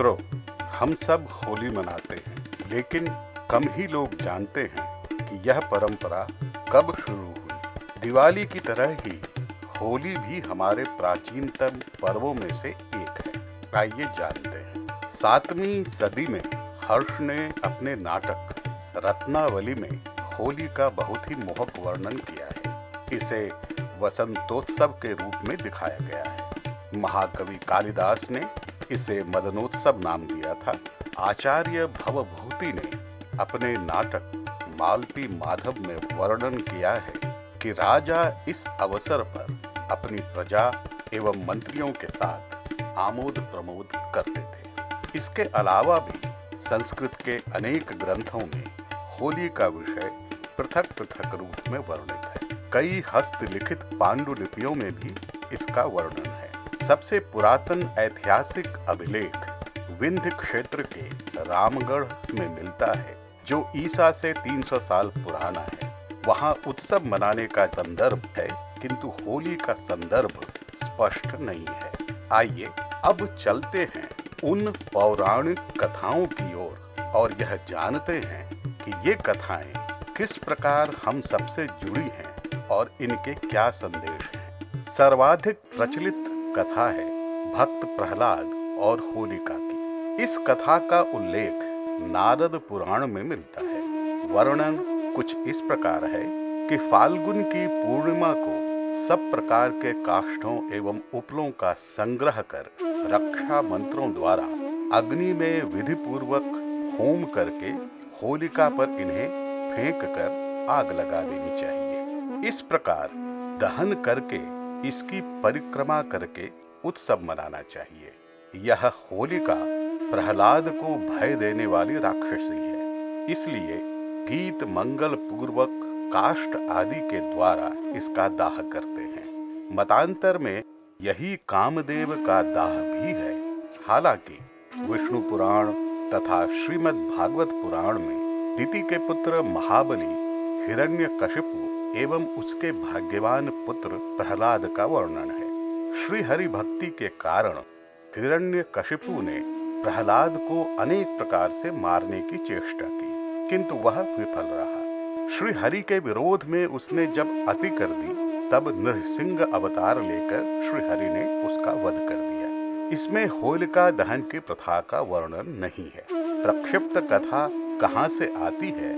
मित्रों, हम सब होली मनाते हैं, लेकिन कम ही लोग जानते हैं कि यह परंपरा कब शुरू हुई। दिवाली की तरह ही होली भी हमारे प्राचीनतम पर्वों में से एक है। आइए जानते हैं। सातवीं सदी में हर्ष ने अपने नाटक रत्नावली में होली का बहुत ही मोहक वर्णन किया है। इसे वसंतोत्सव के रूप में दिखाया गया है। महाकवि कालिदास ने इसे मदनोत्सव नाम दिया था। आचार्य भवभूति ने अपने नाटक मालती माधव में वर्णन किया है कि राजा इस अवसर पर अपनी प्रजा एवं मंत्रियों के साथ आमोद प्रमोद करते थे। इसके अलावा भी संस्कृत के अनेक ग्रंथों में होली का विषय पृथक पृथक रूप में वर्णित है। कई हस्तलिखित पांडुलिपियों में भी इसका वर्णन है। सबसे पुरातन ऐतिहासिक अभिलेख विंध्य क्षेत्र के रामगढ़ में मिलता है जो ईसा से 300 साल पुराना है। वहाँ उत्सव मनाने का संदर्भ है किंतु होली का संदर्भ स्पष्ट नहीं है। आइए अब चलते हैं उन पौराणिक कथाओं की ओर और, और यह जानते हैं कि ये कथाएँ किस प्रकार हम सबसे जुड़ी हैं और इनके क्या संदेश हैं। सर्वाधिक प्रचलित कथा है, भक्त प्रहलाद और होलिका की। इस कथा का उल्लेख नारद पुराण में मिलता है। वर्णन कुछ इस प्रकार है कि फाल्गुन की पूर्णिमा को सब प्रकार के काष्ठों एवं उपलों का संग्रह कर रक्षा मंत्रों द्वारा अग्नि में विधि पूर्वक होम करके होलिका पर इन्हें फेंक कर आग लगा देनी चाहिए। इस प्रकार दहन करके इसकी परिक्रमा करके उत्सव मनाना चाहिए। यह होलिका प्रहलाद को भय देने वाली राक्षसी है। इसलिए गीत मंगल पूर्वक काष्ट आदि के द्वारा इसका दाह करते हैं। मतांतर में यही कामदेव का दाह भी है। हालाँकि विष्णु पुराण तथा श्रीमद् भागवत पुराण में दिति के पुत्र महाबली हिरण्य कशिपु एवं उसके भाग्यवान पुत्र प्रहलाद का वर्णन है। श्री हरि भक्ति के कारण हिरण्य कशिपु ने प्रहलाद को अनेक प्रकार से मारने की चेष्टा की, किंतु वह विफल रहा। श्री हरि के विरोध में उसने जब अति कर दी, तब नृसिंह अवतार लेकर श्री हरि ने उसका वध कर दिया। इसमें होलिका दहन की प्रथा का वर्णन नहीं है। प्रक्षिप्त कथा कहाँ से आती है,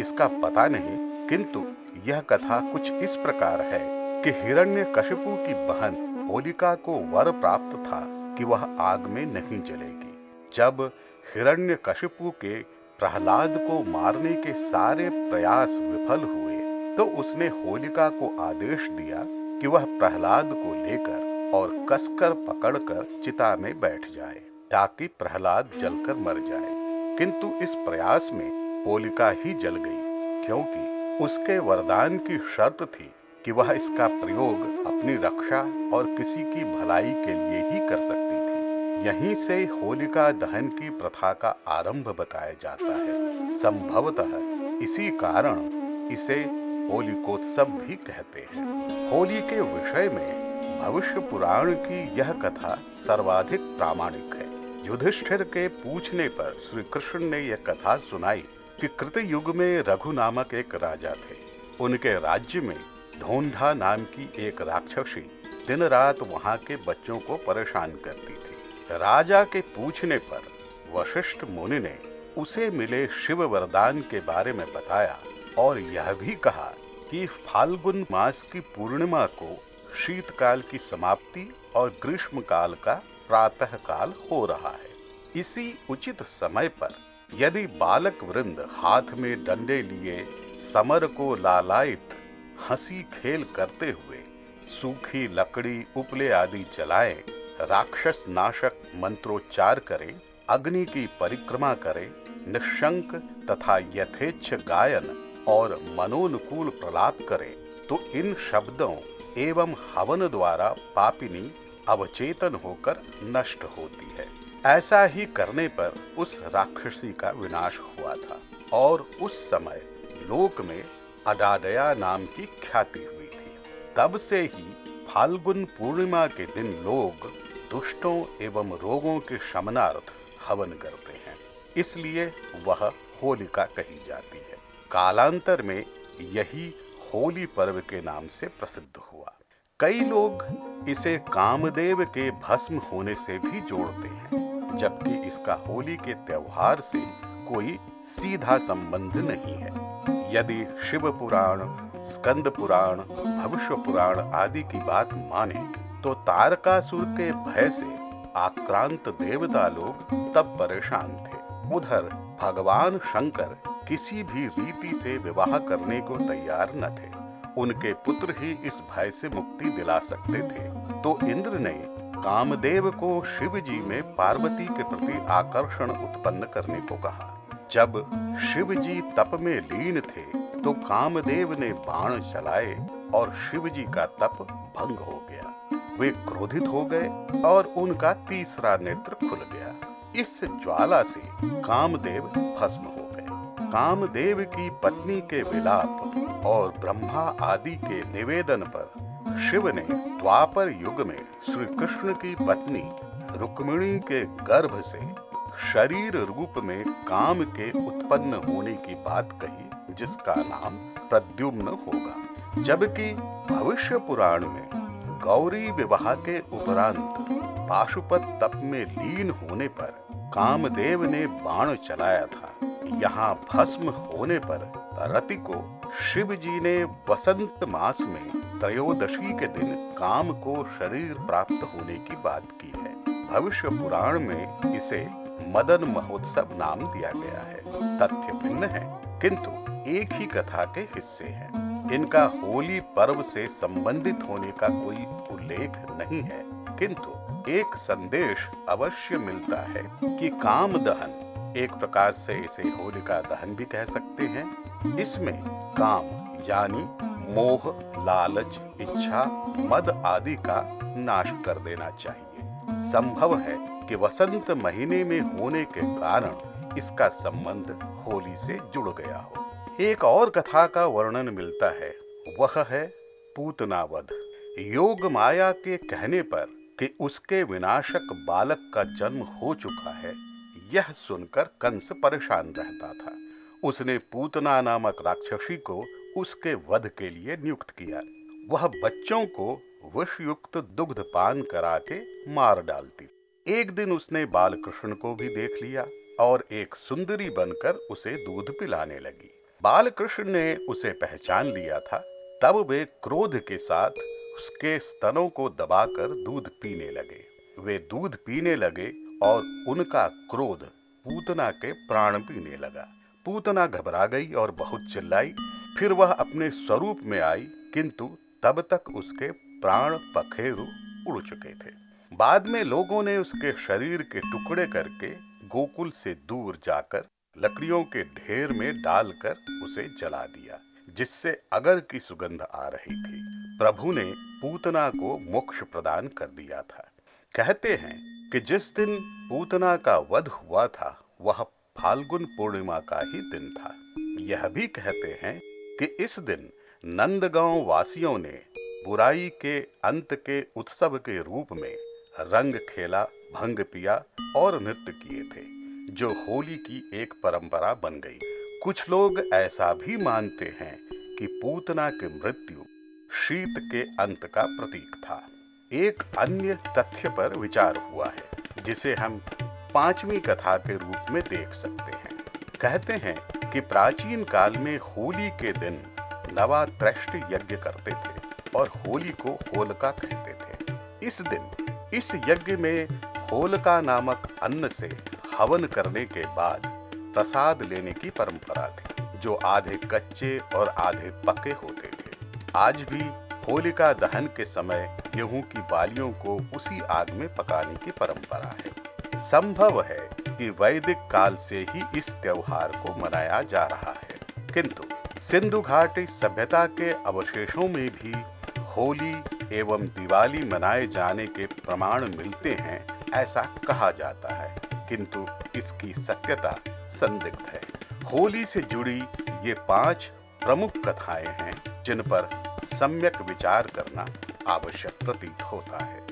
इसका पता नहीं किंतु यह कथा कुछ इस प्रकार है कि हिरण्य कशिपु की बहन होलिका को वर प्राप्त था कि वह आग में नहीं जलेगी। जब हिरण्य कशिपु के प्रहलाद को मारने के सारे प्रयास विफल हुए तो उसने होलिका को आदेश दिया कि वह प्रहलाद को लेकर और कसकर पकड़कर चिता में बैठ जाए, ताकि प्रहलाद जलकर मर जाए। किंतु इस प्रयास में होलिका ही जल गई, क्योंकि उसके वरदान की शर्त थी कि वह इसका प्रयोग अपनी रक्षा और किसी की भलाई के लिए ही कर सकती थी। यहीं से होलिका दहन की प्रथा का आरंभ बताया जाता है। संभवतः इसी कारण इसे होलिकोत्सव भी कहते हैं। होली के विषय में भविष्य पुराण की यह कथा सर्वाधिक प्रामाणिक है। युधिष्ठिर के पूछने पर श्री कृष्ण ने यह कथा सुनाई। कि कृत युग में रघु नामक एक राजा थे। उनके राज्य में ढोंढा नाम की एक राक्षसी दिन रात वहाँ के बच्चों को परेशान करती थी। राजा के पूछने पर वशिष्ठ मुनि ने उसे मिले शिव वरदान के बारे में बताया और यह भी कहा कि फाल्गुन मास की पूर्णिमा को शीतकाल की समाप्ति और ग्रीष्म काल का प्रातः काल हो रहा है। इसी उचित समय पर यदि बालक वृंद हाथ में डंडे लिए समर को लालायित हँसी खेल करते हुए सूखी लकड़ी उपले आदि जलाएँ, राक्षस नाशक मंत्रोच्चार करें अग्नि की परिक्रमा करें निशंक तथा यथेच्छ गायन और मनोनुकूल प्रलाप करें तो इन शब्दों एवं हवन द्वारा पापिनी अवचेतन होकर नष्ट होती है। ऐसा ही करने पर उस राक्षसी का विनाश हुआ था और उस समय लोक में अडाडया नाम की ख्याति हुई थी। तब से ही फाल्गुन पूर्णिमा के दिन लोग दुष्टों एवं रोगों के शमनार्थ हवन करते हैं। इसलिए वह होलिका कही जाती है। कालांतर में यही होली पर्व के नाम से प्रसिद्ध हुआ। कई लोग इसे कामदेव के भस्म होने से भी जोड़ते हैं। जबकि इसका होली के त्योहार से कोई सीधा संबंध नहीं है। यदि शिव पुराण, स्कंद पुराण, भविष्य पुराण आदि की बात माने तो तारकासुर के भय से आक्रांत देवता लोग तब परेशान थे। उधर भगवान शंकर किसी भी रीति से विवाह करने को तैयार न थे। उनके पुत्र ही इस भय से मुक्ति दिला सकते थे। तो इंद्र ने कामदेव को शिव जी में पार्वती के प्रति आकर्षण उत्पन्न करने को कहा। जब शिव जी तप में लीन थे तो कामदेव ने बाण चलाए और शिव जी का तप भंग हो गया। वे क्रोधित हो गए और उनका तीसरा नेत्र खुल गया। इस ज्वाला से कामदेव भस्म हो गए। कामदेव की पत्नी के विलाप और ब्रह्मा आदि के निवेदन पर शिव ने द्वापर युग में श्री कृष्ण की पत्नी रुक्मिणी के गर्भ से शरीर रूप में काम के उत्पन्न होने की बात कही, जिसका नाम प्रद्युम्न होगा। जबकि भविष्य पुराण में गौरी विवाह के उपरांत पाशुपत तप में लीन होने पर कामदेव ने बाण चलाया था। यहाँ भस्म होने पर रति को शिव जी ने वसंत मास में त्रयोदशी के दिन काम को शरीर प्राप्त होने की बात की है। भविष्य पुराण में इसे मदन महोत्सव नाम दिया गया है। तथ्य भिन्न है, किंतु एक ही कथा के हिस्से हैं। इनका होली पर्व से संबंधित होने का कोई उल्लेख नहीं है, किंतु एक संदेश अवश्य मिलता है कि काम दहन, एक प्रकार से इसे होलिका दहन भी कह सकते हैं। इसमें काम, यानी मोह, लालच, इच्छा, मद आदि का नाश कर देना चाहिए। संभव है कि वसंत महीने में होने के कारण इसका संबंध होली से जुड़ गया हो। एक और कथा का वर्णन मिलता है। वह है पूतनावध। योग माया के कहने पर कि उसके विनाशक बालक का जन्म हो चुका है, यह सुनकर कंस परेशान रहता था। उसने पूतना नामक राक्षसी को उसके वध के लिए नियुक्त किया। वह बच्चों को विषयुक्त दुग्ध पान करा के मार डालती। एक दिन उसने बालकृष्ण को भी देख लिया और एक सुंदरी बनकर उसे दूध पिलाने लगी। बालकृष्ण ने उसे पहचान लिया था। तब वे क्रोध के साथ उसके स्तनों को दबाकर दूध पीने लगे। वे दूध पीने लगे और उनका क्रोध पूतना के प्राण पीने लगा। पूतना घबरा गई और बहुत चिल्लाई। फिर वह अपने स्वरूप में आई, किंतु तब तक उसके प्राण पखेरु उड़ चुके थे। बाद में लोगों ने उसके शरीर के टुकड़े करके गोकुल से दूर जाकर लकड़ियों के ढेर में डालकर उसे जला दिया, जिससे अगर की सुगंध आ रही थी। प्रभु ने पूतना को मोक्ष प्रदान कर दिया था। कहते हैं कि जिस दिन पूतना का वध हुआ था, वह फाल्गुन पूर्णिमा का ही दिन था। यह भी कहते हैं कि इस दिन नंदगांव वासियों ने बुराई के अंत के उत्सव के रूप में रंग खेला, भंग पिया और नृत्य किए थे, जो होली की एक परंपरा बन गई। कुछ लोग ऐसा भी मानते हैं कि पूतना की मृत्यु शीत के अंत का प्रतीक था। एक अन्य तथ्य पर विचार हुआ है, जिसे हम पांचवी कथा के रूप में देख सकते हैं। कहते हैं कि प्राचीन काल में होली के दिन नवा त्रष्ट यज्ञ करते थे और होली को होलका कहते थे। इस दिन, इस यज्ञ में होलका नामक अन्न से हवन करने के बाद प्रसाद लेने की परंपरा थी, जो आधे कच्चे और आधे पके होते थे। आज भी होलिका दहन के समय गेहूँ की बालियों को उसी आग में पकाने की परंपरा है। संभव है कि वैदिक काल से ही इस त्योहार को मनाया जा रहा है। किंतु सिंधु घाटी सभ्यता के अवशेषों में भी होली एवं दिवाली मनाए जाने के प्रमाण मिलते हैं, ऐसा कहा जाता है। किंतु इसकी सत्यता संदिग्ध है। होली से जुड़ी ये पाँच प्रमुख कथाएँ हैं, जिन पर सम्यक विचार करना आवश्यक प्रतीत होता है।